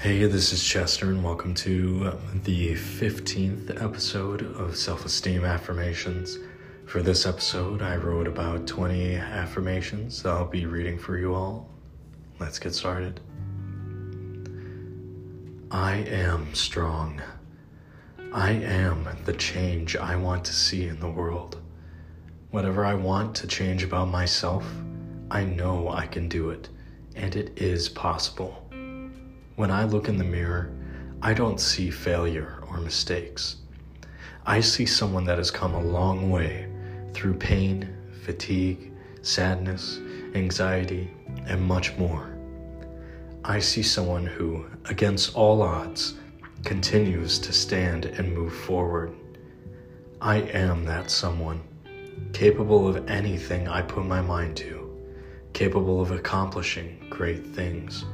Hey, this is Chester, and welcome to um, the 15th episode of Self Esteem Affirmations. For this episode, I wrote about 20 affirmations that I'll be reading for you all. Let's get started. I am strong. I am the change I want to see in the world. Whatever I want to change about myself, I know I can do it, and it is possible. When I look in the mirror, I don't see failure or mistakes. I see someone that has come a long way through pain, fatigue, sadness, anxiety, and much more. I see someone who, against all odds, continues to stand and move forward. I am that someone, capable of anything I put my mind to, capable of accomplishing great things.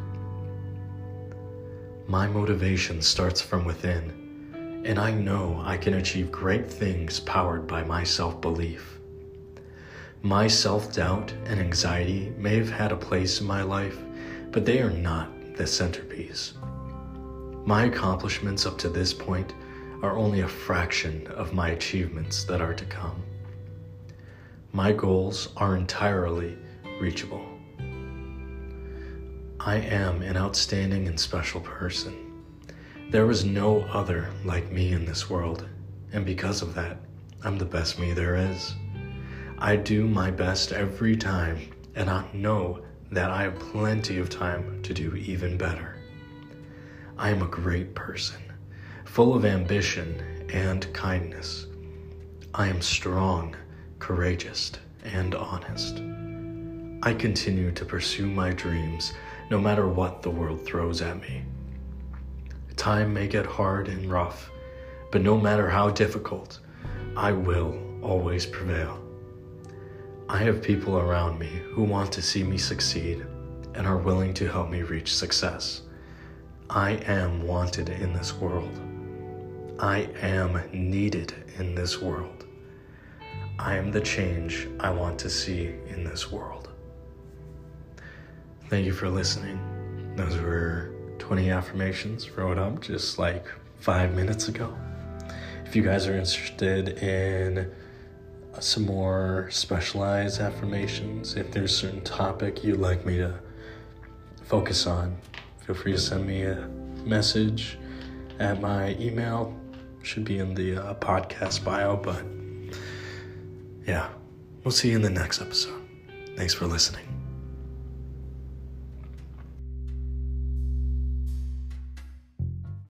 My motivation starts from within, and I know I can achieve great things powered by my self belief. My self doubt and anxiety may have had a place in my life, but they are not the centerpiece. My accomplishments up to this point are only a fraction of my achievements that are to come. My goals are entirely reachable. I am an outstanding and special person. There is no other like me in this world, and because of that, I'm the best me there is. I do my best every time, and I know that I have plenty of time to do even better. I am a great person, full of ambition and kindness. I am strong, courageous, and honest. I continue to pursue my dreams no matter what the world throws at me. Time may get hard and rough, but no matter how difficult, I will always prevail. I have people around me who want to see me succeed and are willing to help me reach success. I am wanted in this world. I am needed in this world. I am the change I want to see in this world. Thank you for listening. Those were 20 affirmations wrote up just like five minutes ago. If you guys are interested in some more specialized affirmations, if there's a certain topic you'd like me to focus on, feel free to send me a message at my email. Should be in the uh, podcast bio, but yeah, we'll see you in the next episode. Thanks for listening.